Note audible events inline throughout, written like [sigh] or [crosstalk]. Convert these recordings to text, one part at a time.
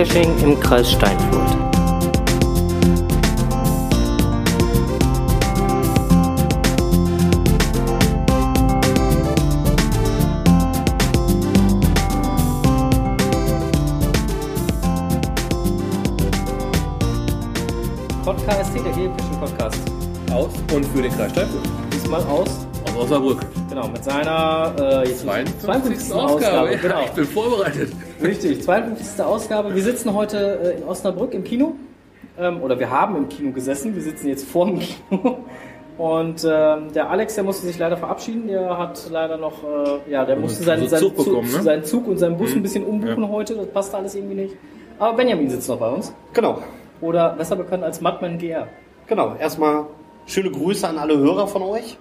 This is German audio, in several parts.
Geocaching im Kreis Steinfurt. Podcast, der Geocaching Podcast. Aus und für den Kreis Steinfurt. Diesmal aus, Aus Osnabrück. genau, mit seiner äh, jetzt 52. Ausgabe. Ja, Genau. Ich bin vorbereitet. Richtig, 52. Ausgabe. Wir sitzen heute äh, in Osnabrück im Kino. Ähm, oder wir haben im Kino gesessen. Wir sitzen jetzt vor dem Kino. Und ähm, der Alex, der musste sich leider verabschieden. Der hat leider noch, äh, ja, der musste seinen, seinen, Zug Zug, bekommen, ne? seinen Zug und seinen Bus Mhm. ein bisschen umbuchen Ja. heute. Das passt alles irgendwie nicht. Aber Benjamin sitzt noch bei uns. Genau, Oder besser bekannt als Madman GR. genau. Erstmal schöne Grüße an alle Hörer von euch.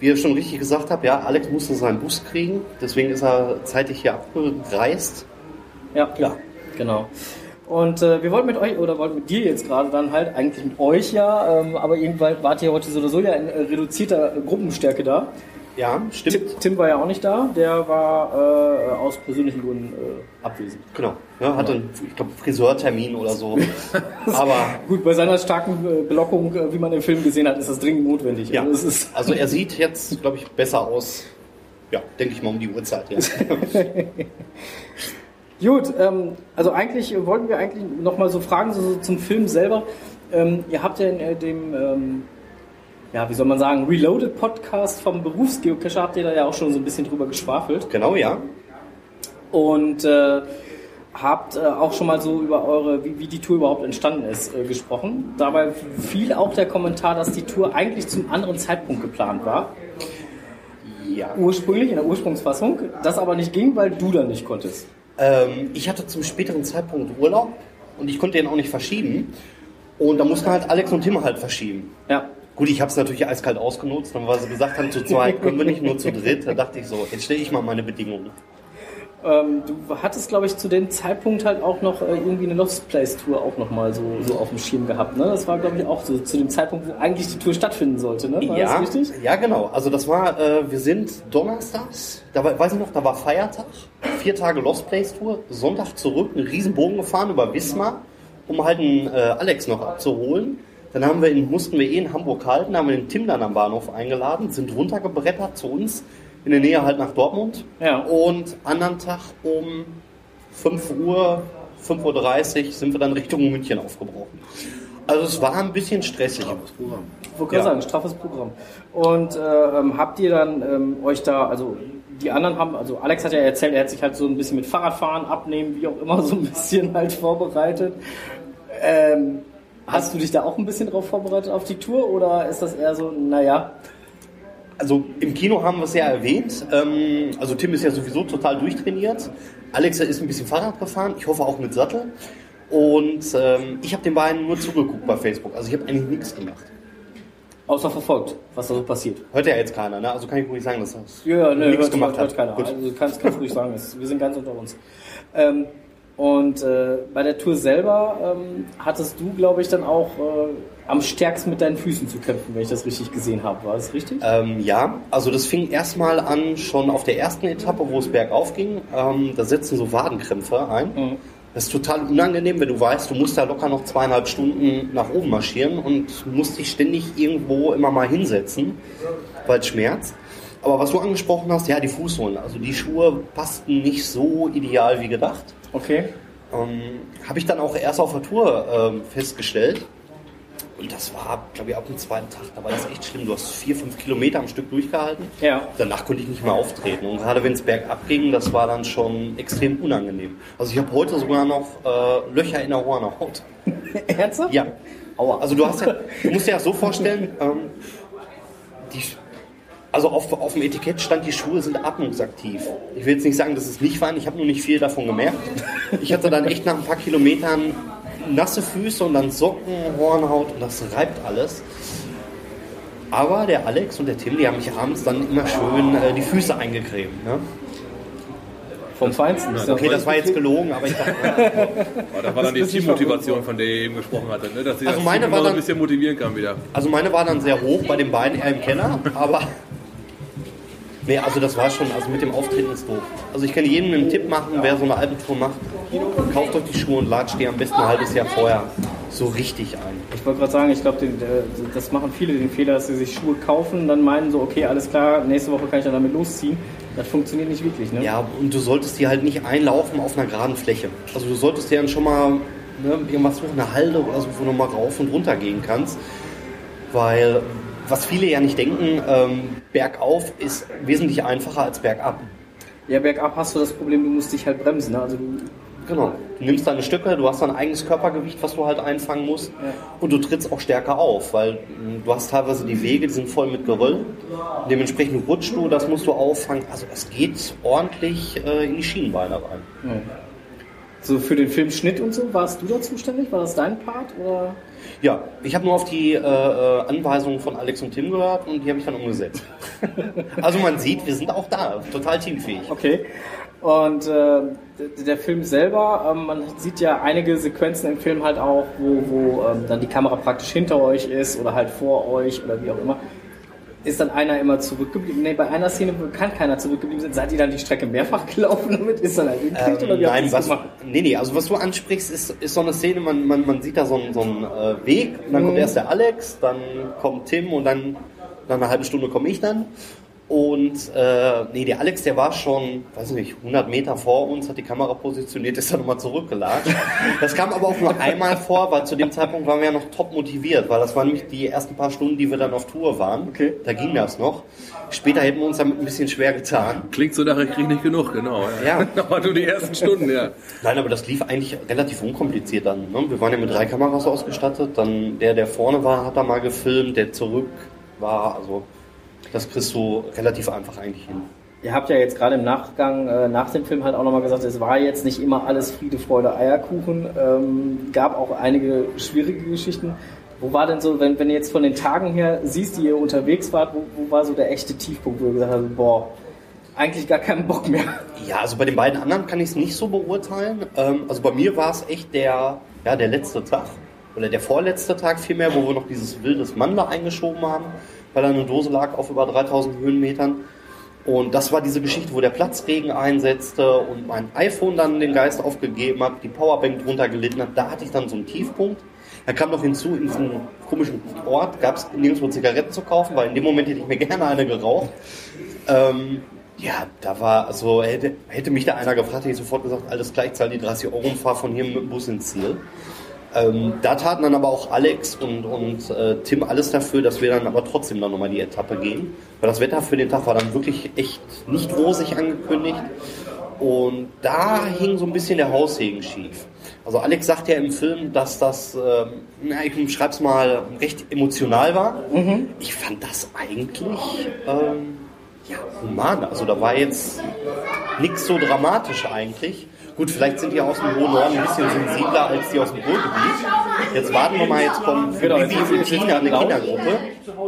Wie ihr schon richtig gesagt habt, ja, Alex musste seinen Bus kriegen, deswegen ist er zeitig hier abgereist. Ja, Ja. genau. Und äh, wir wollten mit euch, oder wollten mit dir jetzt gerade dann halt, eigentlich mit euch ja, ähm, aber irgendwann wart ihr heute so oder so ja in äh, reduzierter Gruppenstärke da. Ja, Tim, stimmt. Tim war ja auch nicht da, der war äh, aus persönlichen Gründen äh, abwesend. Genau. Ja, hatte einen, ich glaube, Friseurtermin oder so. Aber [laughs] Gut, bei seiner starken äh, Belockung, äh, wie man im Film gesehen hat, ist das dringend notwendig. ja, Also also er sieht jetzt, glaube ich, besser aus. Ja, denke ich mal um die Uhrzeit. Ja. [laughs] Gut, ähm, also eigentlich äh, wollten wir eigentlich nochmal so fragen, so, so zum Film selber. Ähm, ihr habt ja in äh, dem, ähm, ja, wie soll man sagen, Reloaded Podcast vom Berufsgeocacher, habt ihr da ja auch schon so ein bisschen drüber geschwafelt. genau, ja. Und äh, habt äh, auch schon mal so über eure, wie, wie die Tour überhaupt entstanden ist, äh, gesprochen. Dabei fiel auch der Kommentar, dass die Tour eigentlich zum anderen Zeitpunkt geplant war. Ja. Ursprünglich, in der Ursprungsfassung. Das aber nicht ging, weil du dann nicht konntest. Ähm, ich hatte zum späteren Zeitpunkt Urlaub und ich konnte den auch nicht verschieben. Und da mussten halt Alex und Tim halt verschieben. Ja. Gut, ich habe es natürlich eiskalt ausgenutzt, dann weil sie gesagt haben, zu zweit können wir nicht, nur zu dritt. Da dachte ich so, jetzt stelle ich mal meine Bedingungen. Ähm, du hattest, glaube ich, zu dem Zeitpunkt halt auch noch äh, irgendwie eine Lost Place Tour auch noch mal so, so auf dem Schirm gehabt. Ne? Das war, glaube ich, auch so zu dem Zeitpunkt, wo eigentlich die Tour stattfinden sollte. Ne? War ja, das richtig? ja, genau. Also das war, äh, wir sind donnerstags, da war, weiß ich noch, da war Feiertag, vier Tage Lost Place Tour, Sonntag zurück, einen riesen Bogen gefahren über Wismar, um halt einen äh, Alex noch abzuholen. Dann haben wir ihn, mussten wir eh in Hamburg halten, haben wir den Tim dann am Bahnhof eingeladen, sind runtergebrettert zu uns, in der Nähe halt nach Dortmund. Ja. Und anderen Tag um 5 Uhr, 5.30 Uhr sind wir dann Richtung München aufgebrochen. Also es war ein bisschen stressig. Ich wollte Ja. sagen, straffes Programm. Und äh, ähm, habt ihr dann ähm, euch da, also die anderen haben, also Alex hat ja erzählt, er hat sich halt so ein bisschen mit Fahrradfahren, Abnehmen, wie auch immer, [laughs] so ein bisschen halt vorbereitet. Ähm, hast du dich da auch ein bisschen drauf vorbereitet auf die Tour oder ist das eher so, naja, Also im Kino haben wir es ja erwähnt. Ähm, also Tim ist ja sowieso total durchtrainiert. Alexa ist ein bisschen Fahrrad gefahren. Ich hoffe auch mit Sattel. Und ähm, ich habe den beiden nur zugeguckt bei Facebook. Also ich habe eigentlich nichts gemacht. außer verfolgt, was da so passiert? Hört ja jetzt keiner, ne? Also kann ich ruhig sagen, dass das Ja, ne, nichts hört, gemacht hört, hört hat. keiner. Gut. Also du kannst, kannst ruhig sagen, wir sind ganz unter uns. Ähm, und äh, bei der Tour selber ähm, hattest du, glaube ich, dann auch äh, am stärksten mit deinen Füßen zu kämpfen, wenn ich das richtig gesehen habe. War das richtig? Ähm, ja, also das fing erstmal an schon auf der ersten Etappe, wo es bergauf ging. Ähm, da setzen so Wadenkrämpfe ein. Mhm. Das ist total unangenehm, wenn du weißt, du musst da locker noch zweieinhalb Stunden nach oben marschieren und musst dich ständig irgendwo immer mal hinsetzen, weil es schmerzt. Aber was du angesprochen hast, ja, die Fußsohlen. Also die Schuhe passten nicht so ideal wie gedacht. Okay. Ähm, Habe ich dann auch erst auf der Tour ähm, festgestellt. Und das war, glaube ich, ab dem zweiten Tag, da war das echt schlimm. Du hast vier, fünf Kilometer am Stück durchgehalten. Ja. Danach konnte ich nicht mehr auftreten. Und gerade wenn es bergab ging, das war dann schon extrem unangenehm. Also ich habe heute sogar noch äh, Löcher in der Hornhaut. [laughs] Ernsthaft? Ja. Aua. Also du hast ja, du musst dir das so vorstellen, ähm, die, also auf, auf dem Etikett stand, die Schuhe sind atmungsaktiv. Ich will jetzt nicht sagen, dass es nicht waren, ich habe nur nicht viel davon gemerkt. Ich hatte dann echt nach ein paar Kilometern nasse Füße und dann Socken, Hornhaut und das reibt alles. Aber der Alex und der Tim, die haben mich abends dann immer schön äh, die Füße eingecremt. Ne? Vom Feinsten. Ja, Okay, das war jetzt gelogen, aber ich dachte, Aber das war dann die Teammotivation, von der ihr eben gesprochen hattet, ne? dass sie Also das meine Team war so ein dann- bisschen motivieren kann wieder. Also meine war dann sehr hoch, bei den beiden eher im Keller, aber Nee, also das war schon, also mit dem Auftreten ist doof. Also ich kann jedem einen Tipp machen, wer so eine Alpentour macht, kauft euch die Schuhe und latscht die am besten ein halbes Jahr vorher so richtig ein. Ich wollte gerade sagen, ich glaube, das machen viele den Fehler, dass sie sich Schuhe kaufen, dann meinen so, okay, alles klar, nächste Woche kann ich dann damit losziehen. Das funktioniert nicht wirklich, ne? Ja, und du solltest die halt nicht einlaufen auf einer geraden Fläche. Also du solltest dir dann schon mal ne, irgendwas suchen, eine Halde oder so, wo du mal rauf und runter gehen kannst. Weil, was viele ja nicht denken, ähm, bergauf ist wesentlich einfacher als bergab. Ja, bergab hast du das Problem, du musst dich halt bremsen. Ne? Also du Genau. Du nimmst deine Stücke, du hast dein eigenes Körpergewicht, was du halt einfangen musst. Ja. Und du trittst auch stärker auf, weil mh, du hast teilweise die Wege, die sind voll mit Geröll. Dementsprechend rutschst du, das musst du auffangen. Also es geht ordentlich äh, in die Schienenbeine rein. So für den Filmschnitt und so, warst du da zuständig? War das dein Part? Oder? Ja, ich habe nur auf die äh, äh, Anweisungen von Alex und Tim gehört und die habe ich dann umgesetzt. [laughs] also man sieht, wir sind auch da, total teamfähig. Okay. Und äh, der- der Film selber, ähm, man sieht ja einige Sequenzen im Film halt auch, wo, wo ähm, dann die Kamera praktisch hinter euch ist oder halt vor euch oder wie auch immer. Ist dann einer immer zurückgeblieben? Nee, bei einer Szene wo kann keiner zurückgeblieben sein. Seid ihr dann die Strecke mehrfach gelaufen damit? Ist dann halt hingekriegt Ähm, oder wie nein, was, gemacht? nee, nee, also was du ansprichst, ist, ist so eine Szene, man, man, man sieht da so einen, so einen äh, Weg, und dann kommt Mhm. erst der Alex, dann kommt Tim und dann nach einer halben Stunde komme ich dann. Und äh, nee, der Alex, der war schon, weiß nicht, 100 Meter vor uns, hat die Kamera positioniert, ist dann nochmal zurückgelatscht. Das kam aber auch nur einmal vor, weil zu dem Zeitpunkt waren wir ja noch top motiviert, weil das waren nämlich die ersten paar Stunden, die wir dann auf Tour waren. Okay. Da ging das noch. Später hätten wir uns damit ein bisschen schwer getan. Klingt so nach, ich krieg nicht genug, genau. Ja. [laughs] Aber nur die ersten Stunden, ja. Nein, aber das lief eigentlich relativ unkompliziert dann. Ne? Wir waren ja mit drei Kameras ausgestattet. Dann der, der vorne war, hat da mal gefilmt. Der zurück war, also das kriegst du relativ einfach eigentlich hin. Ihr habt ja jetzt gerade im Nachgang, äh, nach dem Film halt auch nochmal gesagt, es war jetzt nicht immer alles Friede, Freude, Eierkuchen. Ähm, gab auch einige schwierige Geschichten. Wo war denn so, wenn, wenn du jetzt von den Tagen her siehst, die ihr unterwegs wart, wo, wo war so der echte Tiefpunkt, wo ihr gesagt habt, boah, eigentlich gar keinen Bock mehr? Ja, also bei den beiden anderen kann ich es nicht so beurteilen. Ähm, also bei mir war es echt der, ja, der letzte Tag. Oder der vorletzte Tag vielmehr, wo wir noch dieses wildes Mann da eingeschoben haben, weil da eine Dose lag auf über 3000 Höhenmetern. Und das war diese Geschichte, wo der Platzregen einsetzte und mein iPhone dann den Geist aufgegeben hat, die Powerbank drunter gelitten hat. Da hatte ich dann so einen Tiefpunkt. Da kam noch hinzu, in diesem komischen Ort gab es nirgendwo Zigaretten zu kaufen, weil in dem Moment hätte ich mir [laughs] gerne eine geraucht. Ähm, ja, da war, also hätte, hätte mich da einer gefragt, hätte ich sofort gesagt, alles klar, ich zahle die 30 Euro und fahre von hier mit dem Bus ins Ziel. Ähm, da taten dann aber auch Alex und, und äh, Tim alles dafür, dass wir dann aber trotzdem dann nochmal die Etappe gehen. Weil das Wetter für den Tag war dann wirklich echt nicht rosig angekündigt. Und da hing so ein bisschen der Haussegen schief. Also Alex sagt ja im Film, dass das, ähm, na, ich schreib's mal, recht emotional war. Ich fand das eigentlich ähm, ja, human. Also da war jetzt nichts so dramatisch eigentlich. Gut, vielleicht sind die aus dem hohen Norden ein bisschen sensibler als die aus dem Ruhrgebiet. Jetzt warten wir mal, jetzt kommen für Genau, Bibi jetzt und Tina eine. Kindergruppe.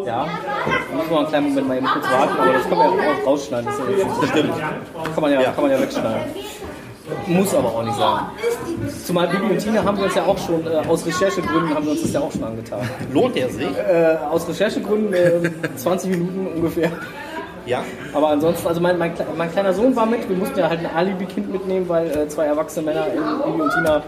Ja, da müssen wir einen kleinen Moment mal eben kurz warten, aber das kann man ja auch rausschneiden. Das, ist ja jetzt nicht so Stimmt. Kann man ja, Ja. kann man ja wegschneiden. Muss aber auch nicht sein. Zumal Bibi und Tina haben wir uns ja auch schon, äh, aus Recherchegründen haben wir uns das ja auch schon angetan. Lohnt er sich? Äh, aus Recherchegründen äh, [laughs] 20 Minuten ungefähr. Ja. Aber ansonsten, also mein, mein, mein kleiner Sohn war mit, wir mussten ja halt ein Alibi-Kind mitnehmen, weil äh, zwei erwachsene Männer, äh, Bibi und Tina,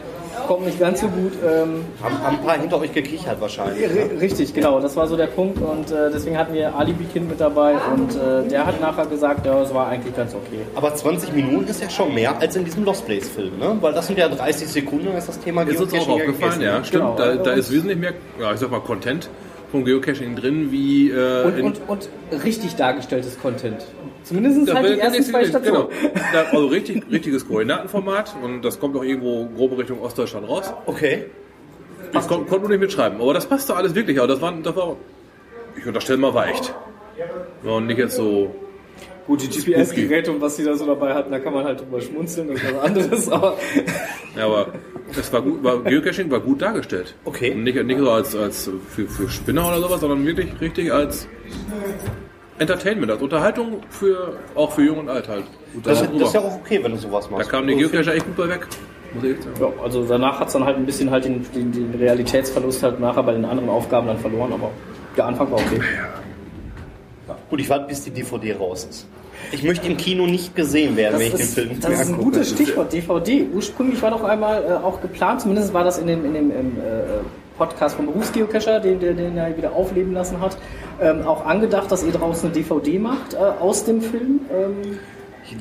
kommen nicht ganz so gut. Ähm, Haben, haben ein paar hinter euch gekichert wahrscheinlich. ne? ri- richtig, genau, das war so der Punkt und äh, deswegen hatten wir Alibi-Kind mit dabei und äh, der hat nachher gesagt, ja, es war eigentlich ganz okay. Aber 20 Minuten ist ja schon mehr als in diesem Lost Place Film, ne? Weil das sind ja 30 Sekunden, ist das Thema Ist uns auch aufgefallen, ja, stimmt. Genau. Da, da ist wesentlich mehr, ja, ich sag mal, Content vom Geocaching drin, wie äh, Und, und, und richtig dargestelltes Content. Zumindest halt die ersten zwei Stationen. Genau. Da, also richtig, richtiges Koordinatenformat und das kommt auch irgendwo grob Richtung Ostdeutschland raus. Okay. Ich kon, konnte nur nicht mitschreiben, aber das passte alles wirklich. Aber das war, das war ich unterstelle mal, war echt. Ja, und nicht jetzt so. Gut, die GPS-Geräte und was die da so dabei hatten, da kann man halt drüber schmunzeln, ist was anderes, aber [laughs] Ja, aber es war gut, war, Geocaching war gut dargestellt. Okay. Und nicht, nicht so als, als für, für Spinner oder sowas, sondern wirklich richtig als Entertainment, als Unterhaltung für auch für Jung und Alt halt. Das, da, das ist ja auch okay, wenn du sowas da machst. kamen die Geocacher echt gut bei weg. Muss ich echt sagen. ja, also danach hat es dann halt ein bisschen halt den, den, den Realitätsverlust halt nachher bei den anderen Aufgaben dann verloren, aber der Anfang war okay. Gut, ich warte, bis die DVD raus ist. Ich möchte im Kino nicht gesehen werden, wenn ich den ist, Film das ist ein angucke. gutes Stichwort, DVD. Ursprünglich war doch einmal äh, auch geplant, zumindest war das in dem, in dem ähm, äh, Podcast vom Berufsgeocacher, den, der, den er wieder aufleben lassen hat, ähm, auch angedacht, dass ihr draußen eine DVD macht äh, aus dem Film. Ähm,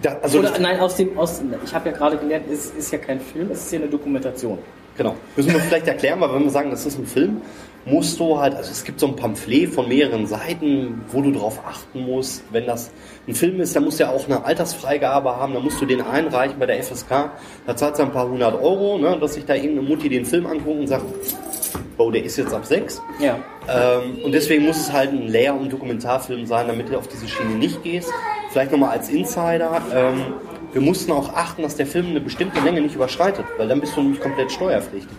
Da, also oder das- nein, aus dem, aus, ich habe ja gerade gelernt, es ist ja kein Film, es ist ja eine Dokumentation. Genau. Müssen wir vielleicht erklären, weil wenn wir sagen, das ist ein Film, musst du halt, also es gibt so ein Pamphlet von mehreren Seiten, wo du drauf achten musst. Wenn das ein Film ist, dann musst du ja auch eine Altersfreigabe haben, dann musst du den einreichen bei der FSK. Da zahlst du ein paar hundert Euro, ne, dass sich da irgendeine Mutti den Film anguckt und sagt, oh, der ist jetzt ab sechs. Ja. Ähm, und deswegen muss es halt ein Lehr- und Dokumentarfilm sein, damit du auf diese Schiene nicht gehst. Vielleicht nochmal als Insider. Ähm, wir mussten auch achten, dass der Film eine bestimmte Länge nicht überschreitet, weil dann bist du nämlich komplett steuerpflichtig.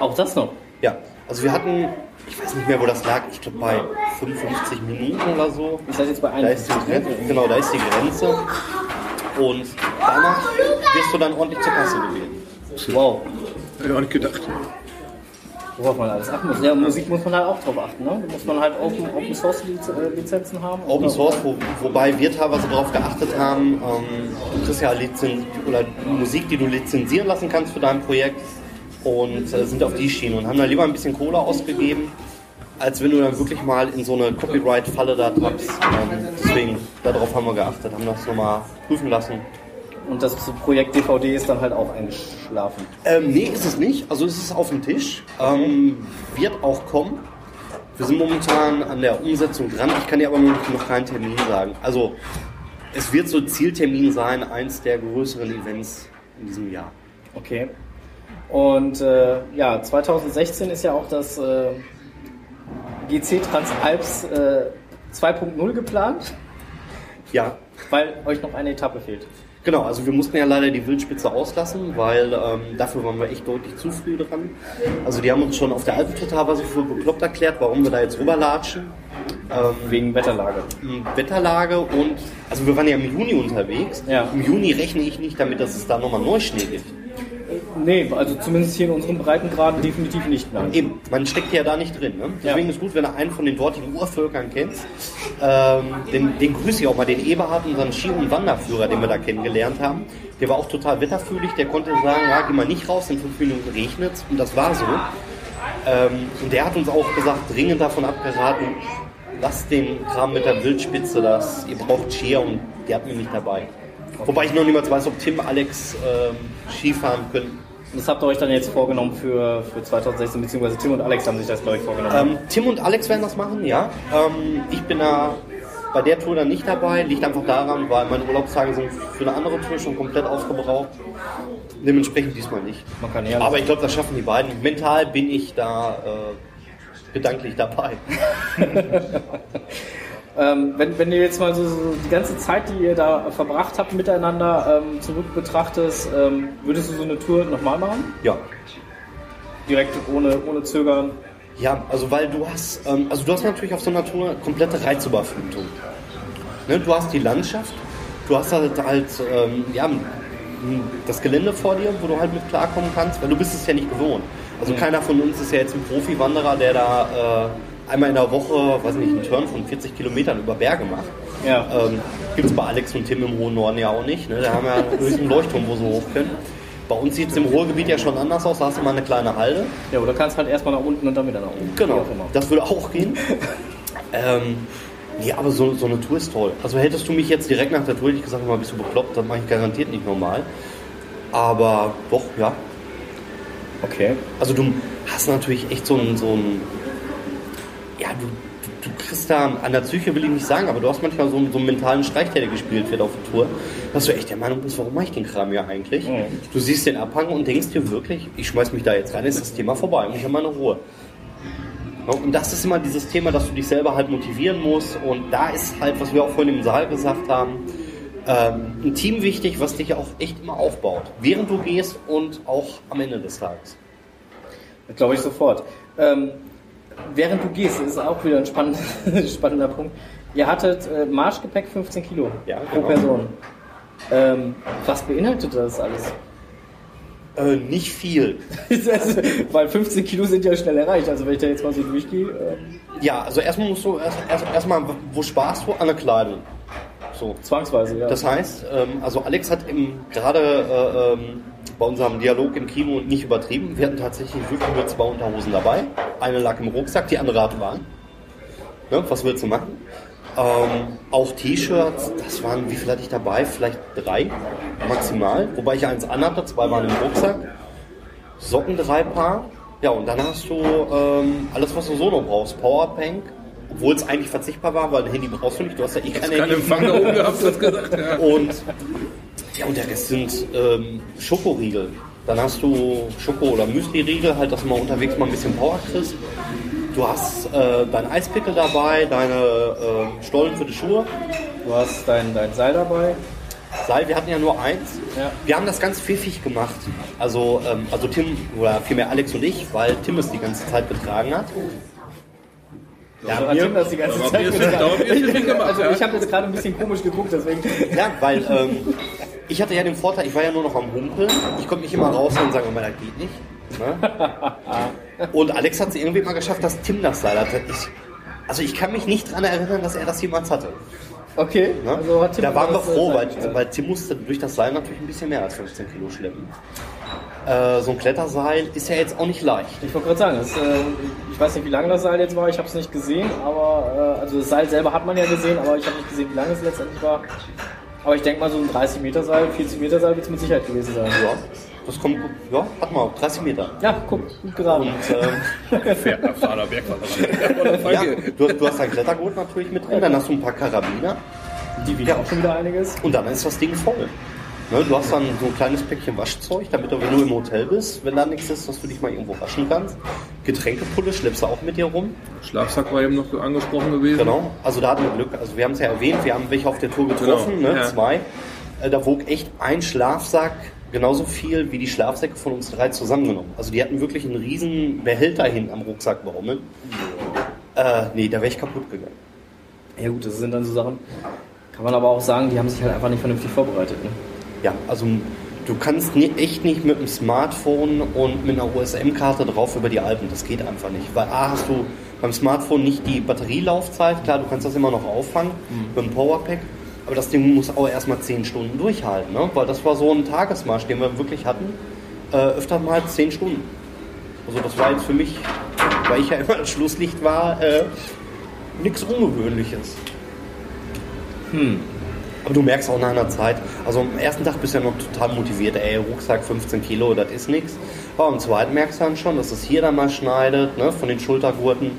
Auch das noch. Ja, also wir hatten, ich weiß nicht mehr, wo das lag, ich glaube bei 55 Minuten oder so. Ihr seid jetzt bei Da einem. ist die Grenze, genau, da ist die Grenze. Und danach wirst du dann ordentlich zur Kasse gebeten. Wow. Hätte ich auch nicht gedacht. Worauf man alles achten muss. Ja, Musik muss man halt auch drauf achten. Ne? Da muss man halt Open, Open Source äh, Lizenzen haben. Open Source, wo, wobei wir teilweise darauf geachtet haben, ähm, du kriegst ja Lizen oder Musik, die du lizenzieren lassen kannst für dein Projekt und äh, sind auf die Schiene und haben da lieber ein bisschen Kohle ausgegeben, als wenn du dann wirklich mal in so eine Copyright-Falle da tappst. Ähm, deswegen, darauf haben wir geachtet, haben das nochmal prüfen lassen. Und das Projekt DVD ist dann halt auch eingeschlafen. Ähm, nee, ist es nicht. Also es ist auf dem Tisch. Ähm, wird auch kommen. Wir sind momentan an der Umsetzung dran. Ich kann dir aber noch, noch keinen Termin sagen. Also es wird so Zieltermin sein, eins der größeren Events in diesem Jahr. Okay. Und äh, ja, 2016 ist ja auch das äh, GC Transalps äh, 2.0 geplant, Ja, weil euch noch eine Etappe fehlt. genau. Also wir mussten ja leider die Wildspitze auslassen, weil ähm, dafür waren wir echt deutlich zu früh dran. Also die haben uns schon auf der Alpentour teilweise für bekloppt erklärt, warum wir da jetzt rüberlatschen. Ähm, Wegen Wetterlage. Wetterlage und also wir waren ja im Juni unterwegs. Ja. Im Juni rechne ich nicht damit, dass es da nochmal Neuschnee gibt. Nee, also zumindest hier in unseren Breitengraden definitiv nicht. Nein. Eben, man steckt ja da nicht drin. Ne? Deswegen Ja. ist gut, wenn du einen von den dortigen Urvölkern kennst. Ähm, den, den grüße ich auch mal, den Eberhard, unseren Ski- und Wanderführer, den wir da kennengelernt haben. Der war auch total wetterfühlig, der konnte sagen, ja, geh mal nicht raus, in fünf Minuten regnet Und das war so. Ähm, und der hat uns auch gesagt, dringend davon abgeraten, lasst den Kram mit der Wildspitze, das, ihr braucht Skier und die hatten wir nicht dabei. Wobei ich noch niemals weiß, ob Tim, Alex ähm, Skifahren können. Das habt ihr euch dann jetzt vorgenommen für, für 2016, beziehungsweise Tim und Alex haben sich das, glaube ich, vorgenommen. Ähm, Tim und Alex werden das machen, ja. Ähm, ich bin da bei der Tour dann nicht dabei. Liegt einfach daran, weil meine Urlaubstage sind für eine andere Tour schon komplett aufgebraucht. Dementsprechend diesmal nicht. Man kann ja Aber ich glaube, das schaffen die beiden. Mental bin ich da äh, gedanklich dabei. [laughs] Ähm, wenn, wenn du jetzt mal so, so die ganze Zeit, die ihr da verbracht habt miteinander, ähm, zurück betrachtest, ähm, würdest du so eine Tour nochmal machen? Ja. Direkt ohne, ohne Zögern? Ja, also weil du hast, ähm, also du hast natürlich auf so einer Tour komplette Reizüberflutung. Ne, du hast die Landschaft, du hast halt, halt ähm, ja, das Gelände vor dir, wo du halt mit klarkommen kannst, weil du bist es ja nicht gewohnt. Also keiner von uns ist ja jetzt ein Profi-Wanderer, der da äh, einmal in der Woche, weiß nicht, einen Turn von 40 Kilometern über Berge macht. Ja. Ähm, Gibt es bei Alex und Tim im hohen Norden ja auch nicht. Ne? Da haben wir ja höchstens einen Leuchtturm, wo sie hoch können. Bei uns sieht es im Ruhrgebiet ja schon anders aus. Da hast du mal eine kleine Halde. Ja, oder kannst halt erstmal nach unten und dann wieder nach oben. Genau, das würde auch gehen. [laughs] ähm, nee, aber so, so eine Tour ist toll. Also hättest du mich jetzt direkt nach der Tour ich gesagt, mal bist du bekloppt, das mache ich garantiert nicht normal. Aber doch, ja. Okay. Also du hast natürlich echt so ein, so ein ja, du, kriegst da an der Psyche will ich nicht sagen, aber du hast manchmal so, einen- so einen mentalen Streich, der dir gespielt wird auf der Tour, dass du echt der Meinung bist, warum mache ich den Kram hier eigentlich? Mhm. Du siehst den Abhang und denkst dir wirklich, ich schmeiß mich da jetzt rein, ist das Thema vorbei und ich habe meine Ruhe. Ja, Und das ist immer dieses Thema, dass du dich selber halt motivieren musst. Und da ist halt, was wir auch vorhin im Saal gesagt haben, ähm, ein Team wichtig, was dich auch echt immer aufbaut. Während du gehst und auch am Ende des Tages. Das glaube ich sofort. Ähm, während du gehst, ist auch wieder ein spannender, [laughs] spannender Punkt. Ihr hattet äh, Marschgepäck 15 Kilo Ja, pro genau. Person. Ähm, was beinhaltet das alles? Äh, nicht viel. [laughs] Weil 15 Kilo sind ja schnell erreicht. Also wenn ich da jetzt mal so durchgehe. Ähm, Ja, also erstmal musst du erst, erst, erstmal, wo sparst du? An der Kleidung. So. Zwangsweise, ja. Das heißt, ähm, also Alex hat gerade äh, ähm, bei unserem Dialog im Kino nicht übertrieben. Wir hatten tatsächlich wirklich nur zwei Unterhosen dabei. Eine lag im Rucksack, die andere hatte waren. Ne, was willst du machen? Ähm, auch T-Shirts, das waren, wie viel hatte ich dabei? Vielleicht drei maximal. Wobei ich eins anhatte, zwei waren im Rucksack. Socken drei Paar. Ja, und dann hast du ähm, alles, was du so noch brauchst. Powerbank, obwohl es eigentlich verzichtbar war, weil ein Handy brauchst du nicht. Du hast ja eh kein Kein Handy. Empfang da oben gehabt, hast [laughs] gesagt. Ja. Und ja, und der Rest sind ähm, Schokoriegel. Dann hast du Schoko- oder Müsli-Riegel, halt, dass du mal unterwegs mal ein bisschen Power kriegst. Du hast äh, dein Eispickel dabei, deine äh, Stollen für die Schuhe. Du hast dein, dein Seil dabei. Seil, wir hatten ja nur eins. Ja. Wir haben das ganz pfiffig gemacht. Also, ähm, also Tim, oder vielmehr Alex und ich, weil Tim es die ganze Zeit getragen hat. Ja, hat Tim das die ganze Zeit gemacht, Also ich habe jetzt gerade ein bisschen komisch geguckt, deswegen. Ja, weil ähm, ich hatte ja den Vorteil, ich war ja nur noch am Humpeln. Ich konnte mich immer rausnehmen und sagen, oh, das geht nicht. Ne? [laughs] Und Alex hat es irgendwie mal geschafft, dass Tim das Seil hatte. Ich, also ich kann mich nicht daran erinnern, dass er das jemals hatte. Okay, Ne? also hat Tim da waren wir äh, froh, weil, weil Tim musste durch das Seil natürlich ein bisschen mehr als 15 Kilo schleppen. Äh, so ein Kletterseil ist ja jetzt auch nicht leicht. Ich wollte gerade sagen, das, äh, ich weiß nicht, wie lange das Seil jetzt war, ich habe es nicht gesehen, aber äh, also das Seil selber hat man ja gesehen, aber ich habe nicht gesehen, wie lange es letztendlich war. Aber ich denke mal, so ein 30 Meter Seil, 40 Meter Seil wird es mit Sicherheit gewesen sein. Ja, das kommt, ja, warte mal, 30 Meter. Ja, guck, gut geraten. Und [laughs] ähm, Fair, Fahrer Bergfahrer. ja, du, hast- du hast dein Klettergurt natürlich mit drin, dann hast du ein paar Karabiner die wiegen auch schon wieder einiges. und dann ist das Ding voll. Ne, du hast dann so ein kleines Päckchen Waschzeug, damit du, wenn du im Hotel bist, wenn da nichts ist, dass du dich mal irgendwo waschen kannst. Getränkepulle schleppst du auch mit dir rum. Schlafsack war eben noch angesprochen gewesen. Genau, also da hatten wir Glück. Also wir haben es ja erwähnt, wir haben welche auf der Tour getroffen, Genau, ne? ja. zwei. Äh, Da wog echt ein Schlafsack genauso viel wie die Schlafsäcke von uns drei zusammengenommen. Also die hatten wirklich einen riesen Behälter hinten am Rucksack baumeln. Äh, nee, da wäre ich kaputt gegangen. Ja gut, das sind dann so Sachen, kann man aber auch sagen, die haben sich halt einfach nicht vernünftig vorbereitet. Ne? Ja, also du kannst nie, echt nicht mit einem Smartphone und mit einer USM-Karte drauf über die Alpen. Das geht einfach nicht. Weil A hast du beim Smartphone nicht die Batterielaufzeit. Klar, du kannst das immer noch auffangen mit dem Powerpack. Aber das Ding muss auch erstmal 10 Stunden durchhalten. Ne? Weil das war so ein Tagesmarsch, den wir wirklich hatten. Äh, öfter mal 10 Stunden. Also das war jetzt für mich, weil ich ja immer das Schlusslicht war, äh, nichts Ungewöhnliches. Aber du merkst auch nach einer Zeit, also am ersten Tag bist du ja noch total motiviert, ey, Rucksack 15 Kilo, das ist nichts. Aber am zweiten merkst du dann schon, dass es hier dann mal schneidet, ne, von den Schultergurten.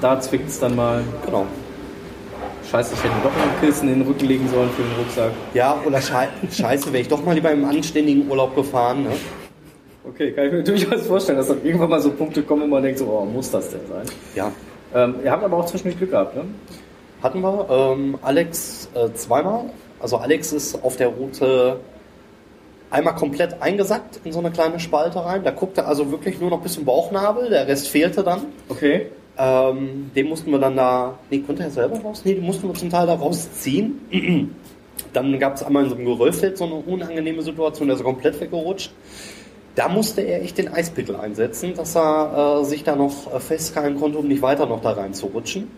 Da zwickt es dann mal. Genau. Scheiße, ich hätte doch noch ein Kissen in den Rücken legen sollen für den Rucksack. Ja, oder Schei Scheiße, wäre ich doch mal lieber im anständigen Urlaub gefahren. Ne? Okay, kann ich mir durchaus vorstellen, dass dann irgendwann mal so Punkte kommen, wo man denkt, so, oh, muss das denn sein? Ja, Ähm, ihr habt aber auch zwischendurch Glück gehabt, ne? Hatten wir. Ähm, Alex äh, zweimal. Also Alex ist auf der Route einmal komplett eingesackt in so eine kleine Spalte rein. Da guckte also wirklich nur noch bis zum Bauchnabel, der Rest fehlte dann. Okay. Ähm, den mussten wir dann da, nee, konnte er selber raus? Nee, den mussten wir zum Teil da rausziehen. [clears throat] dann gab es einmal in so einem Geröllfeld so eine unangenehme Situation, der ist komplett weggerutscht. Da musste er echt den Eispickel einsetzen, dass er äh, sich da noch äh, festhalten konnte, um nicht weiter noch da rein zu rutschen.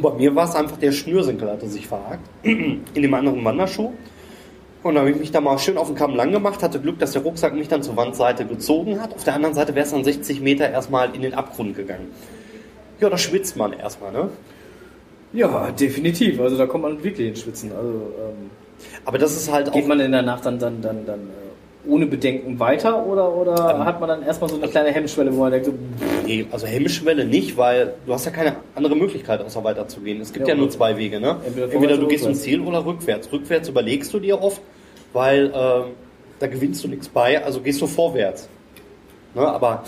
Bei mir war es einfach, der Schnürsenkel hatte sich verhakt [clears throat] in dem anderen Wanderschuh. Und da habe ich mich da mal schön auf den Kamm lang gemacht, hatte Glück, dass der Rucksack mich dann zur Wandseite gezogen hat. Auf der anderen Seite wäre es dann 60 Meter erstmal in den Abgrund gegangen. Ja, da schwitzt man erstmal, ne? Ja, definitiv. Also da kommt man wirklich ins Schwitzen. Also ähm, Aber das ist halt auch. geht man in der Nacht dann, dann, dann, dann äh, ohne Bedenken weiter oder, oder Ähm. hat man dann erstmal so eine kleine Hemmschwelle, wo man denkt, so, Nee, also Hemmschwelle nicht, weil du hast ja keine andere Möglichkeit, außer weiterzugehen. Es gibt ja, Ja, nur zwei Wege, ne? Entweder Entweder, du gehst ins. Ziel oder rückwärts. Rückwärts überlegst du dir oft, weil ähm, da gewinnst du nichts bei, also gehst du vorwärts. Ne? Aber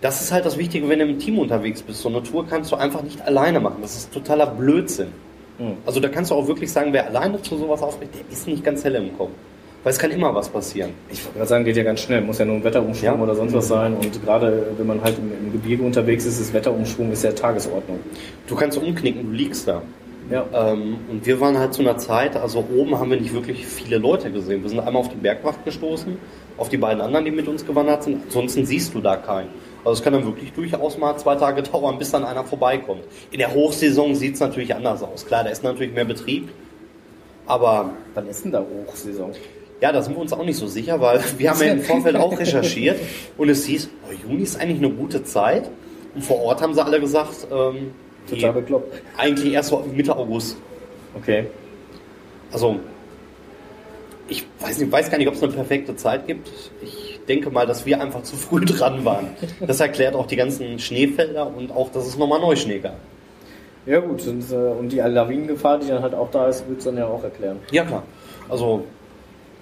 das ist halt das Wichtige, wenn du im Team unterwegs bist. So eine Tour kannst du einfach nicht alleine machen. Das ist totaler Blödsinn. Mhm. Also da kannst du auch wirklich sagen, wer alleine zu sowas aufbricht, der ist nicht ganz hell im Kopf. Weil es kann immer was passieren. ich wollte gerade sagen, geht ja ganz schnell, muss ja nur ein Wetterumschwung Ja. oder sonst was sein. Und gerade wenn man halt im, im Gebirge unterwegs ist, ist Wetterumschwung ist ja Tagesordnung. Du kannst umknicken, du liegst da. Ja. Ähm, und wir waren halt zu einer Zeit, also oben haben wir nicht wirklich viele Leute gesehen. Wir sind einmal auf die Bergwacht gestoßen, auf die beiden anderen, die mit uns gewandert sind. Ansonsten siehst du da keinen. Also es kann dann wirklich durchaus mal zwei Tage [laughs] dauern, bis dann einer vorbeikommt. In der Hochsaison sieht es natürlich anders aus. Klar, da ist natürlich mehr Betrieb. Aber Wann ist denn da Hochsaison? Ja, da sind wir uns auch nicht so sicher, weil [laughs] wir haben ja im Vorfeld auch recherchiert und es hieß, oh, Juni ist eigentlich eine gute Zeit. Und vor Ort haben sie alle gesagt, ähm, Total bekloppt. eigentlich erst so Mitte August. Okay. Also, ich weiß, nicht, weiß gar nicht, ob es eine perfekte Zeit gibt. Ich denke mal, dass wir einfach zu früh [laughs] dran waren. Das erklärt auch die ganzen Schneefelder und auch, dass es nochmal Neuschnee gab. Ja gut, und, äh, und die Lawinengefahr, die dann halt auch da ist, wird es dann ja auch erklären. Ja, klar. Also,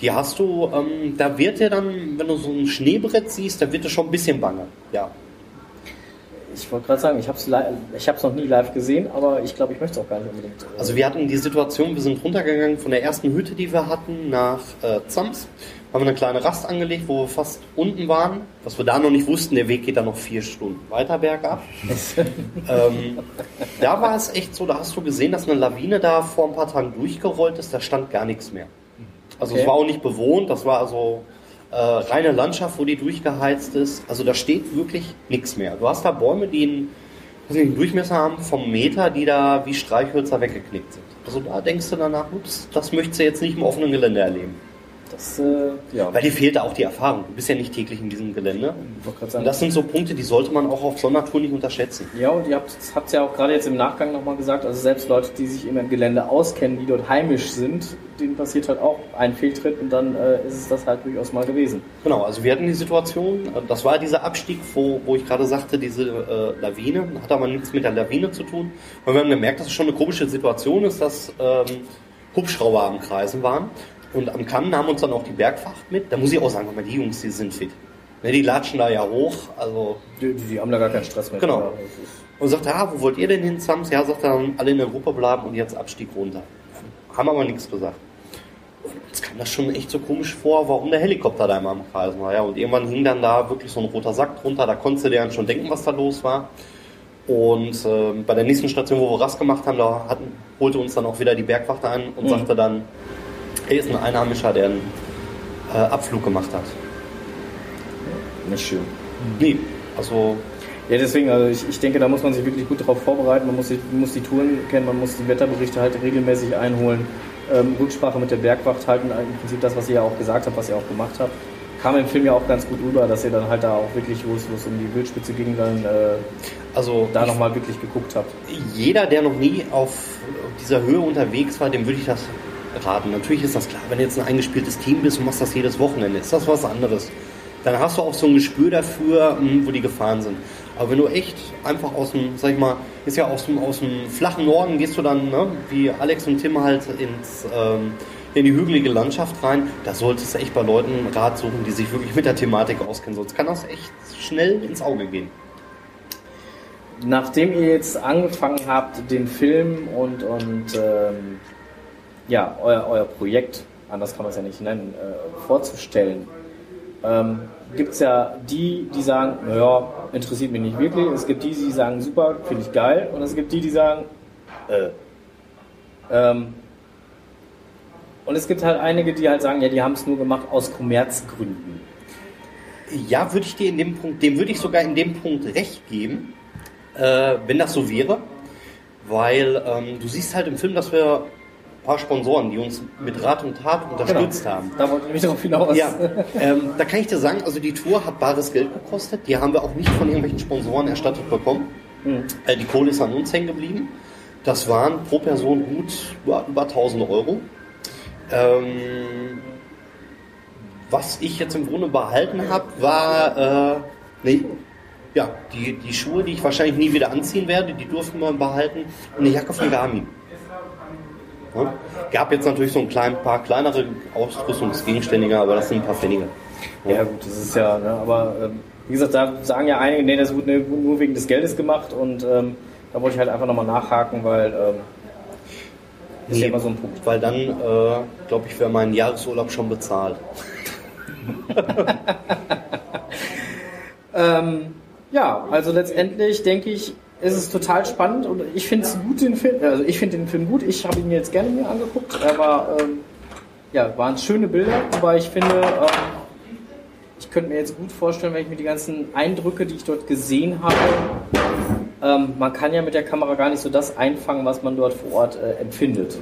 die hast du, ähm, da wird dir dann, wenn du so ein Schneebrett siehst, da wird dir schon ein bisschen bange. Ja. Ich wollte gerade sagen, ich habe es ich hab's noch nie live gesehen, aber ich glaube, ich möchte es auch gar nicht unbedingt. äh, Also wir hatten die Situation, wir sind runtergegangen von der ersten Hütte, die wir hatten, nach äh, Zams. Haben wir eine kleine Rast angelegt, wo wir fast unten waren. Was wir da noch nicht wussten, der Weg geht dann noch vier Stunden weiter bergab. [laughs] ähm, da war es echt so, da hast du gesehen, dass eine Lawine da vor ein paar Tagen durchgerollt ist, da stand gar nichts mehr. Also Okay. es war auch nicht bewohnt, das war also äh, reine Landschaft, wo die durchgeheizt ist. Also da steht wirklich nichts mehr. Du hast da Bäume, die einen, nicht, einen Durchmesser haben vom Meter, die da wie Streichhölzer weggeknickt sind. Also da denkst du danach, ups, das möchtest du jetzt nicht im offenen Gelände erleben. Das, äh, ja, Weil dir fehlt da auch die Erfahrung. Du bist ja nicht täglich in diesem Gelände. Und das sind so Punkte, die sollte man auch auf Sondertour nicht unterschätzen. ja, und ihr habt es ja auch gerade jetzt im Nachgang nochmal gesagt, also selbst Leute, die sich im Gelände auskennen, die dort heimisch sind, denen passiert halt auch ein Fehltritt und dann äh, ist es das halt durchaus mal gewesen. Genau, also wir hatten die Situation, äh, das war dieser Abstieg, wo, wo ich gerade sagte, diese äh, Lawine, hat aber nichts mit der Lawine zu tun. Und wir haben gemerkt, dass es schon eine komische Situation ist, dass ähm, Hubschrauber am Kreisen waren. Und am Kamm nahm uns dann auch die Bergwacht mit. Da muss ich auch sagen, die Jungs, die sind fit. Ne, die latschen da ja hoch, also Die, die, haben da gar keinen Stress mehr. Genau. Ja, Und sagt, ah, wo wollt ihr denn hin, Sams? Ja, sagt er, alle in der Gruppe bleiben und jetzt Abstieg runter. Haben aber nichts gesagt. Und uns kam das schon echt so komisch vor, warum der Helikopter da immer am Kreisen war. Ja, und irgendwann hing dann da wirklich so ein roter Sack drunter, da konntest du dir dann schon denken, was da los war. Und ähm, bei der nächsten Station, wo wir Rast gemacht haben, da hatten, holte uns dann auch wieder die Bergwacht an und Mhm. sagte dann, ist ein Einheimischer, der einen äh, Abflug gemacht hat. Nicht schön. Nee, also Ja, deswegen, also ich, ich denke, da muss man sich wirklich gut darauf vorbereiten. Man muss, sich, muss die Touren kennen, man muss die Wetterberichte halt regelmäßig einholen, ähm, Rücksprache mit der Bergwacht halten, im Prinzip das, was ihr ja auch gesagt habt, was ihr auch gemacht habt. Kam im Film ja auch ganz gut rüber, dass ihr dann halt da auch wirklich, wo es wo es um die Wildspitze ging, dann äh, also da nochmal wirklich geguckt habt. jeder, der noch nie auf dieser Höhe unterwegs war, dem würde ich das raten. Natürlich ist das klar, wenn du jetzt ein eingespieltes Team bist und machst das jedes Wochenende, ist das was anderes. Dann hast du auch so ein Gespür dafür, mh, wo die Gefahren sind. Aber wenn du echt einfach aus dem, sag ich mal, ist ja aus dem, aus dem flachen Norden, gehst du dann, ne, wie Alex und Tim halt ins, ähm, in die hügelige Landschaft rein, da solltest du echt bei Leuten Rat suchen, die sich wirklich mit der Thematik auskennen. Sonst kann das echt schnell ins Auge gehen. Nachdem ihr jetzt angefangen habt, den Film und, und ähm, ja, euer, euer Projekt, anders kann man es ja nicht nennen, äh, vorzustellen, ähm, gibt es ja die, die sagen, naja, interessiert mich nicht wirklich. Es gibt die, die sagen, super, finde ich geil. Und es gibt die, die sagen, äh. Ähm, und es gibt halt einige, die halt sagen, ja, die haben es nur gemacht aus Kommerzgründen. Ja, würde ich dir in dem Punkt, dem würde ich sogar in dem Punkt recht geben, äh, wenn das so wäre. Weil ähm, du siehst halt im Film, dass wir paar Sponsoren, die uns mit Rat und Tat unterstützt haben. Da wollte ich mich darauf hinaus. Ja, ähm, da kann ich dir sagen, also die Tour hat bares Geld gekostet. Die haben wir auch nicht von irgendwelchen Sponsoren erstattet bekommen. Mhm. Äh, die Kohle ist an uns hängen geblieben. Das waren pro Person gut über, über 1000 Euro. Ähm, was ich jetzt im Grunde behalten habe, war äh, nee, ja, die, die Schuhe, die ich wahrscheinlich nie wieder anziehen werde, die durften wir behalten. Und eine Jacke von Garmin. Gab jetzt natürlich so ein klein paar kleinere Ausrüstungsgegenstände, aber das sind ein paar Pfennige. Ja gut, das ist ja, ne, aber ähm, wie gesagt, da sagen ja einige, nee, das wurde nur wegen des Geldes gemacht und ähm, da wollte ich halt einfach nochmal nachhaken, weil ähm, ist ja immer so ein Punkt. Weil dann, äh, glaube ich, wäre mein Jahresurlaub schon bezahlt. [laughs] Ähm, ja, also letztendlich denke ich, ist es total spannend und ich finde es gut, den Film, also ich finde den Film gut, ich habe ihn jetzt gerne mir angeguckt, er war, ähm, ja, waren schöne Bilder, aber ich finde, ähm, ich könnte mir jetzt gut vorstellen, wenn ich mir die ganzen Eindrücke, die ich dort gesehen habe, ähm, man kann ja mit der Kamera gar nicht so das einfangen, was man dort vor Ort äh, empfindet.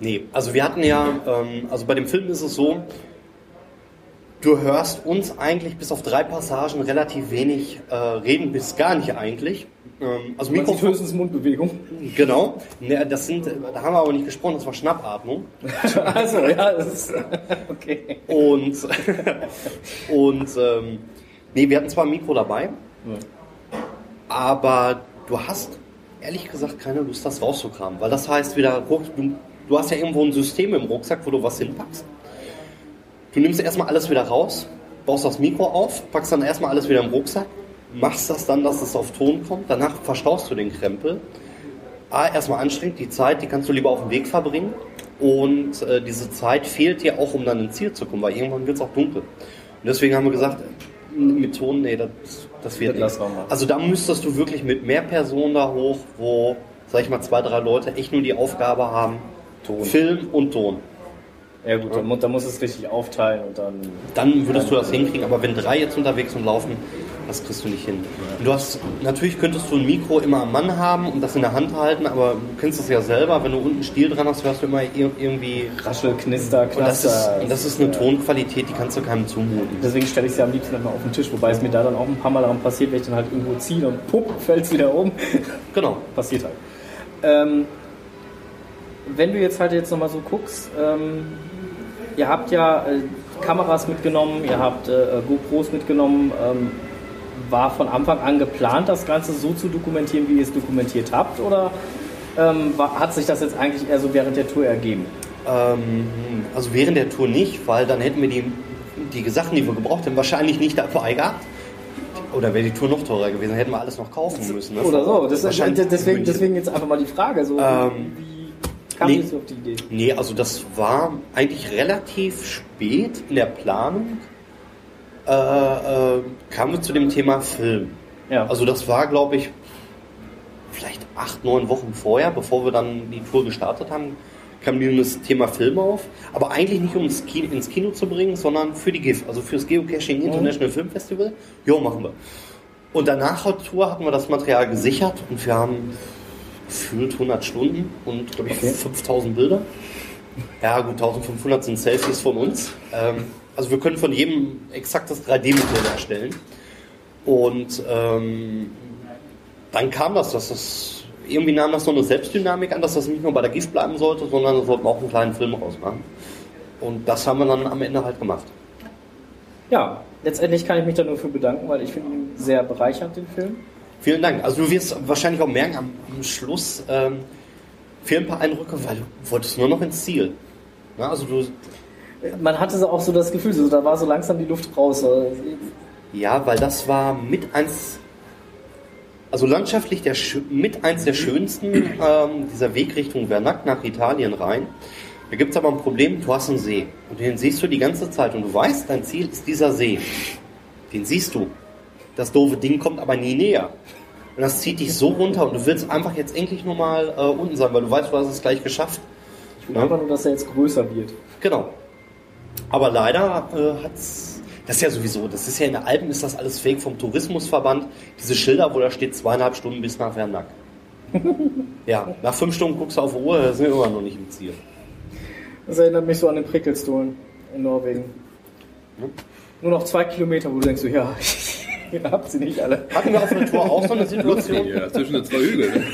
Nee, also wir hatten ja, ähm, also bei dem Film ist es so, du hörst uns eigentlich bis auf drei Passagen relativ wenig äh, reden, bis gar nicht eigentlich. Ähm, also Mikrofon, höchstens Mundbewegung. genau. Ne, das sind, da haben wir aber nicht gesprochen, das war Schnappatmung. [laughs] also, ja, das ist [laughs] okay. Und, [laughs] und ähm, nee, wir hatten zwar ein Mikro dabei, aber du hast ehrlich gesagt keine Lust, das rauszukramen. Weil das heißt wieder, du, du hast ja irgendwo ein System im Rucksack, wo du was hinpackst. Du nimmst erstmal alles wieder raus, baust das Mikro auf, packst dann erstmal alles wieder im Rucksack, machst das dann, dass es auf Ton kommt, danach verstaust du den Krempel. A, erstmal anstrengend, die Zeit, die kannst du lieber auf dem Weg verbringen. Und äh, diese Zeit fehlt dir auch, um dann ins Ziel zu kommen, weil irgendwann wird es auch dunkel. Und deswegen haben wir gesagt, mit Ton, nee, das, das wird Das nichts. mal. Also da müsstest du wirklich mit mehr Personen da hoch, wo, sag ich mal, zwei, drei Leute echt nur die Aufgabe haben, Ton. Film und Ton. Ja gut, da, mu- da muss es richtig aufteilen und dann. Dann würdest du das hinkriegen, aber wenn drei jetzt unterwegs und laufen, das kriegst du nicht hin. Du hast, natürlich könntest du ein Mikro immer am Mann haben und das in der Hand halten, aber du kennst es ja selber, wenn du unten Stiel dran hast, hörst du immer ir- irgendwie. Raschel, Knister, Und das ist, Knaster. und das ist eine Ja. Tonqualität, die kannst du keinem zumuten. Deswegen stelle ich sie am liebsten immer auf den Tisch, wobei es mir da dann auch ein paar Mal daran passiert, wenn ich dann halt irgendwo ziehe und pupp, fällt es wieder um. Genau. [laughs] passiert halt. Ähm, wenn du jetzt halt jetzt nochmal so guckst, ähm, ihr habt ja äh, Kameras mitgenommen, ihr habt äh, GoPros mitgenommen. Ähm, war von Anfang an geplant, das Ganze so zu dokumentieren, wie ihr es dokumentiert habt? Oder ähm, war, hat sich das jetzt eigentlich eher so während der Tour ergeben? Ähm, also während der Tour nicht, weil dann hätten wir die, die Sachen, die wir gebraucht haben, wahrscheinlich nicht dabei gehabt. Oder wäre die Tour noch teurer gewesen, hätten wir alles noch kaufen müssen. ne? Oder so. Das, deswegen, deswegen jetzt einfach mal die Frage. So, Ähm, kam nee. so auf die Idee? Nee, also das war eigentlich relativ spät in der Planung. Äh, äh, kamen wir zu dem Thema Film. Ja. Also das war, glaube ich, vielleicht acht, neun Wochen vorher, bevor wir dann die Tour gestartet haben, kam das Thema Film auf. Aber eigentlich nicht, um es Kino, ins Kino zu bringen, sondern für die GIF, also für das Geocaching International Film Festival. Jo, machen wir. Und danach der Tour hatten wir das Material gesichert und wir haben gefühlt 100 Stunden und, glaube ich, Okay. 5000 Bilder. Ja, gut, 1500 sind Selfies von uns. Ähm, also wir können von jedem exakt das 3D-Modell erstellen. Und ähm, dann kam das, dass das irgendwie nahm das so eine Selbstdynamik an, dass das nicht nur bei der GIF bleiben sollte, sondern wir sollten auch einen kleinen Film rausmachen. Und das haben wir dann am Ende halt gemacht. Ja, letztendlich kann ich mich da nur für bedanken, weil ich finde ihn sehr bereichernd, den Film. Vielen Dank. Also du wirst wahrscheinlich auch merken, am, am Schluss ähm, fehlen ein paar Eindrücke, weil du wolltest nur noch ins Ziel. Na, also du, Man hatte auch so das Gefühl, so, da war so langsam die Luft raus. so. Ja, weil das war mit eins, also landschaftlich der, mit eins der schönsten, ähm, dieser Weg Richtung Vernac nach Italien rein. Da gibt es aber ein Problem, du hast einen See. Und den siehst du die ganze Zeit. Und du weißt, dein Ziel ist dieser See. Den siehst du. Das doofe Ding kommt aber nie näher. Und das zieht dich so runter und du willst einfach jetzt endlich nur mal äh, unten sein, weil du weißt, du hast es gleich geschafft. Ich will einfach nur, dass er jetzt größer wird. Genau. Aber leider äh, hat's. Das ist ja sowieso, das ist ja in den Alpen ist das alles fake vom Tourismusverband. Diese Schilder, wo da steht zweieinhalb Stunden bis nach Vernac. [laughs] ja, nach fünf Stunden guckst du auf die Uhr, da sind wir immer noch nicht im Ziel. Das erinnert mich so an den Prickelstolen in Norwegen. Nur noch zwei Kilometer, wo du denkst, so, ja, ihr habt sie nicht alle. Hatten wir auf der Tour auch so eine [laughs] Situation? Ja, zwischen den zwei Hügeln.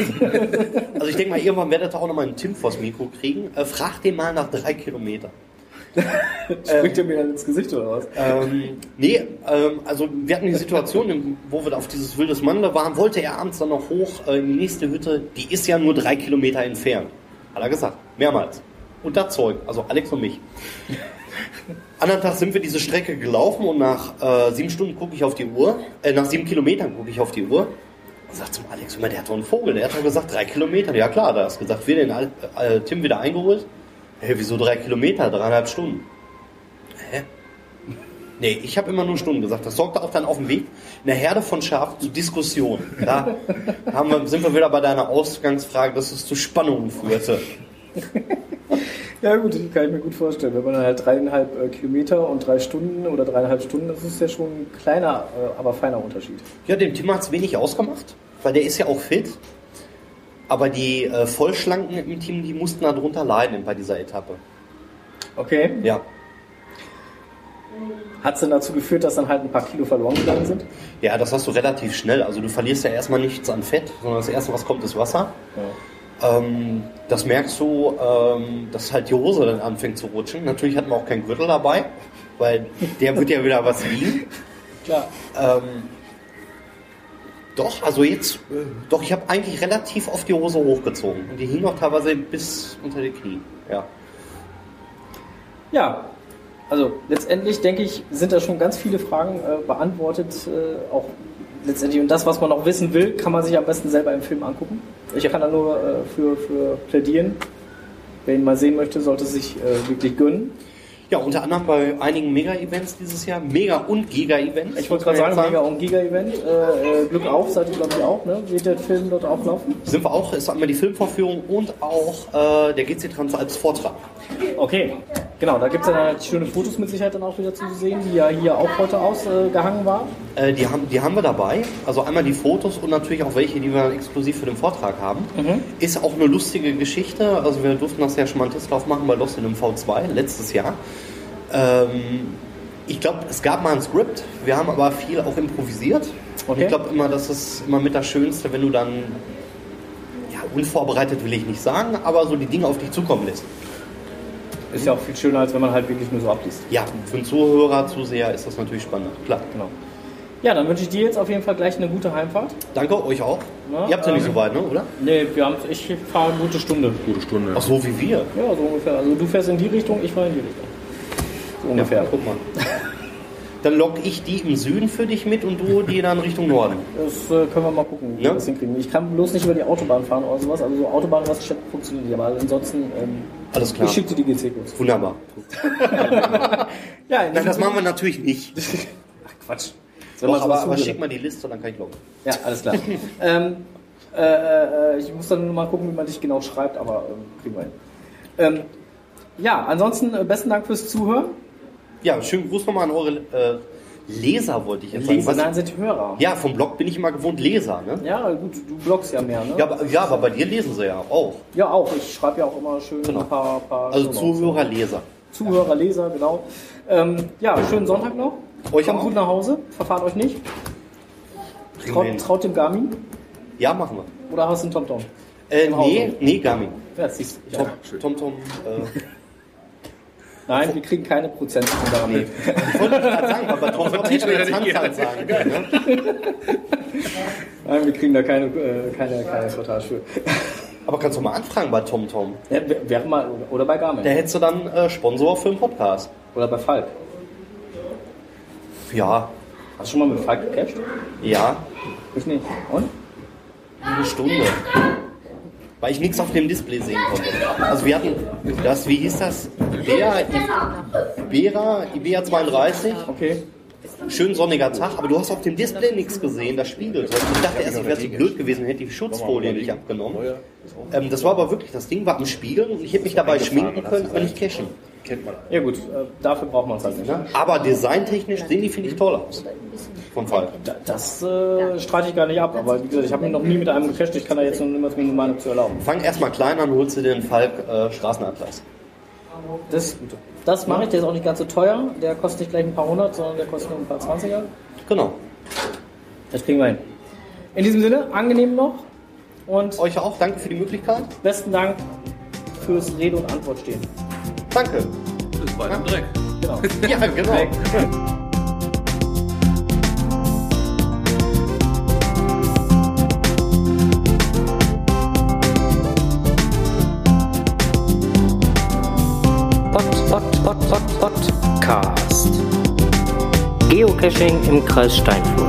[laughs] Also ich denke mal, irgendwann werdet ihr auch nochmal einen Tim vors Mikro kriegen. Äh, frag den mal nach drei Kilometern. [laughs] Springt er mir dann ins Gesicht oder was? Ähm, nee, ähm, also wir hatten die Situation, wo wir auf dieses wildes Mandel waren, wollte er abends dann noch hoch äh, in die nächste Hütte. Die ist ja nur drei Kilometer entfernt. Hat er gesagt. Mehrmals. Unter Zeugen, also Alex und mich. Anderen Tag sind wir diese Strecke gelaufen und nach äh, sieben Stunden gucke ich auf die Uhr, äh, nach sieben Kilometern gucke ich auf die Uhr und sag zum Alex, immer, der hat doch einen Vogel, der hat doch gesagt drei Kilometer. Ja klar, da hast gesagt, wir den äh, Tim wieder eingeholt. Hey, wieso drei Kilometer? Dreieinhalb Stunden. Hä? Nee, ich habe immer nur Stunden gesagt. Das sorgte auch dann auf dem Weg in der Herde von Schafen zu Diskussionen. Da [laughs] haben wir, sind wir wieder bei deiner Ausgangsfrage, dass es zu Spannungen führte. Ja gut, das kann ich mir gut vorstellen. Wenn man dann halt dreieinhalb äh, Kilometer und drei Stunden oder dreieinhalb Stunden, das ist ja schon ein kleiner, äh, aber feiner Unterschied. Ja, dem Tim hat es wenig ausgemacht. weil der ist ja auch fit. Aber die äh, Vollschlanken im Team, die mussten darunter leiden bei dieser Etappe. Okay. Ja. Hat es denn dazu geführt, dass dann halt ein paar Kilo verloren gegangen sind? Ja, das hast du relativ schnell. Also du verlierst ja erstmal nichts an Fett, sondern das erste, was kommt, ist Wasser. Ähm, das merkst du, ähm, dass halt die Hose dann anfängt zu rutschen. Natürlich hatten wir auch keinen Gürtel dabei, weil der wird ja wieder was wiegen. Klar. Ähm, doch, also jetzt, äh, doch, ich habe eigentlich relativ oft die Hose hochgezogen. Und die hing auch teilweise bis unter die Knie. Ja. Ja, also letztendlich denke ich, sind da schon ganz viele Fragen äh, beantwortet. Äh, auch letztendlich und das, was man noch wissen will, kann man sich am besten selber im Film angucken. Ich kann da nur äh, für, für plädieren. Wer ihn mal sehen möchte, sollte sich äh, wirklich gönnen. Ja, unter anderem bei einigen Mega-Events dieses Jahr. Mega- und Giga-Events. Ich wollte gerade sagen, Mega- und Giga-Event. Äh, äh, Glück auf, seid ihr glaube ich auch, ne? Wird der Film dort auch laufen? Sind wir auch, ist einmal die Filmvorführung und auch äh, der GC Transalps Vortrag. Okay, genau, da gibt es dann schöne Fotos mit Sicherheit dann auch wieder zu sehen, die ja hier auch heute ausgehangen waren. Äh, die, haben, die haben wir dabei. Also einmal die Fotos und natürlich auch welche, die wir exklusiv für den Vortrag haben. Ist auch eine lustige Geschichte. Also wir durften das ja schon mal einen Testlauf machen bei Lost in dem V2 letztes Jahr. Ähm, ich glaube, es gab mal ein Skript. Wir haben aber viel auch improvisiert. Okay. Ich glaube immer, das ist immer mit das Schönste, wenn du dann ja, unvorbereitet will ich nicht sagen, aber so die Dinge auf dich zukommen lässt. Ist ja auch viel schöner, als wenn man halt wirklich nur so abliest. Ja, für einen Zuhörer, Zuseher ist das natürlich spannend. Klar. Genau. Ja, dann wünsche ich dir jetzt auf jeden Fall gleich eine gute Heimfahrt. Danke, euch auch. Na, Ihr habt ja nicht ähm, so weit, ne? oder? Nee, wir haben, ich fahre eine gute Stunde. Gute Stunde. Ach so, wie wir. Ja, so ungefähr. Also du fährst in die Richtung, ich fahre in die Richtung. So ungefähr. Ja, guck mal. [laughs] Dann lock ich die im Süden für dich mit und du die [laughs] dann Richtung Norden. Das äh, können wir mal gucken, wie Ja. wir das hinkriegen. Ich kann bloß nicht über die Autobahn fahren oder sowas. Also so Autobahnraststätten funktionieren nicht. Aber ansonsten, ähm, Alles klar. ich schicke dir die GC-Codes. Wunderbar. [laughs] Ja, in Nein, das machen wir natürlich nicht. [laughs] Ach, Quatsch. Doch, aber, aber schick mal die Liste, dann kann ich loggen. Ja, alles klar. ähm, äh, äh, ich muss dann nur mal gucken, wie man dich genau schreibt, aber ähm, kriegen wir hin. Ähm, ja, ansonsten äh, besten Dank fürs Zuhören. Ja, schönen Gruß nochmal an eure äh, Leser, wollte ich jetzt sagen. Leser, Was- nein, sind Hörer. Ja, vom Blog bin ich immer gewohnt Leser, ne? Ja, gut, du bloggst ja mehr, ne? Ja, aber, ja, aber bei dir lesen sie ja auch. Ja, auch. Ich schreibe ja auch immer schön Genau. ein paar, paar Also. Zuhörer, Leser. Zuhörer, Leser, genau. Ähm, ja, schönen Sonntag noch. Euch Kommt auch. gut nach Hause. Verfahrt euch nicht. Traut, traut dem Garmin. Ja, machen wir. Oder hast du einen TomTom? Äh, Im Auto. nee, nee, Garmin. Ja, siehst du. Tom, Ja. Tom, Tom äh, [laughs] Nein, wir kriegen keine Prozent von Garmin. ich wollte gerade sagen, aber Tom hätte mir jetzt Handzahl sagen können. Ne? [laughs] Nein, wir kriegen da keine, äh, keine, keine Quartage für. Aber kannst du mal anfragen bei Tom Tom. Ja, wär- wäre mal, oder bei Garmin. Da hättest du dann äh, Sponsor für einen Podcast. Oder bei Falk. Ja, Hast du schon mal mit Falk gecasht? ja, Ich nicht. Und? eine Stunde. Weil ich nichts auf dem Display sehen konnte. Also wir hatten das, wie hieß das? Bea, Ibera, Ibea 32. Okay. Schön sonniger Tag, aber du hast auf dem Display nichts gesehen, das spiegelt. Ich dachte erst, ich wäre so blöd gewesen, hätte die Schutzfolie nicht abgenommen. Ähm, das war aber wirklich, das Ding war am Spiegeln und ich hätte mich dabei schminken können, aber nicht cashen. Kennt man. Ja gut, äh, dafür braucht man es halt nicht. Ne? Aber designtechnisch sehen die, finde ich, toll aus. Von Fall. Da- Das äh, streite ich gar nicht ab, aber wie gesagt, ich habe mich noch nie mit einem gecasht, ich kann da jetzt nur niemals mir eine Meinung zu erlauben. Fang erstmal klein an, holst du den Falk äh, Straßenatlas. Das ist gut. Das mache ich, der ist auch nicht ganz so teuer, der kostet nicht gleich ein paar hundert, sondern der kostet nur ein paar zwanziger. Genau. Das kriegen wir hin. In diesem Sinne, angenehm noch und Euch auch, danke für die Möglichkeit. besten Dank fürs Rede und Antwort stehen. Danke. Das war im Dreck. Genau. Ja, genau. Pod, Pod, Podcast. Geocaching im Kreis Steinfurt.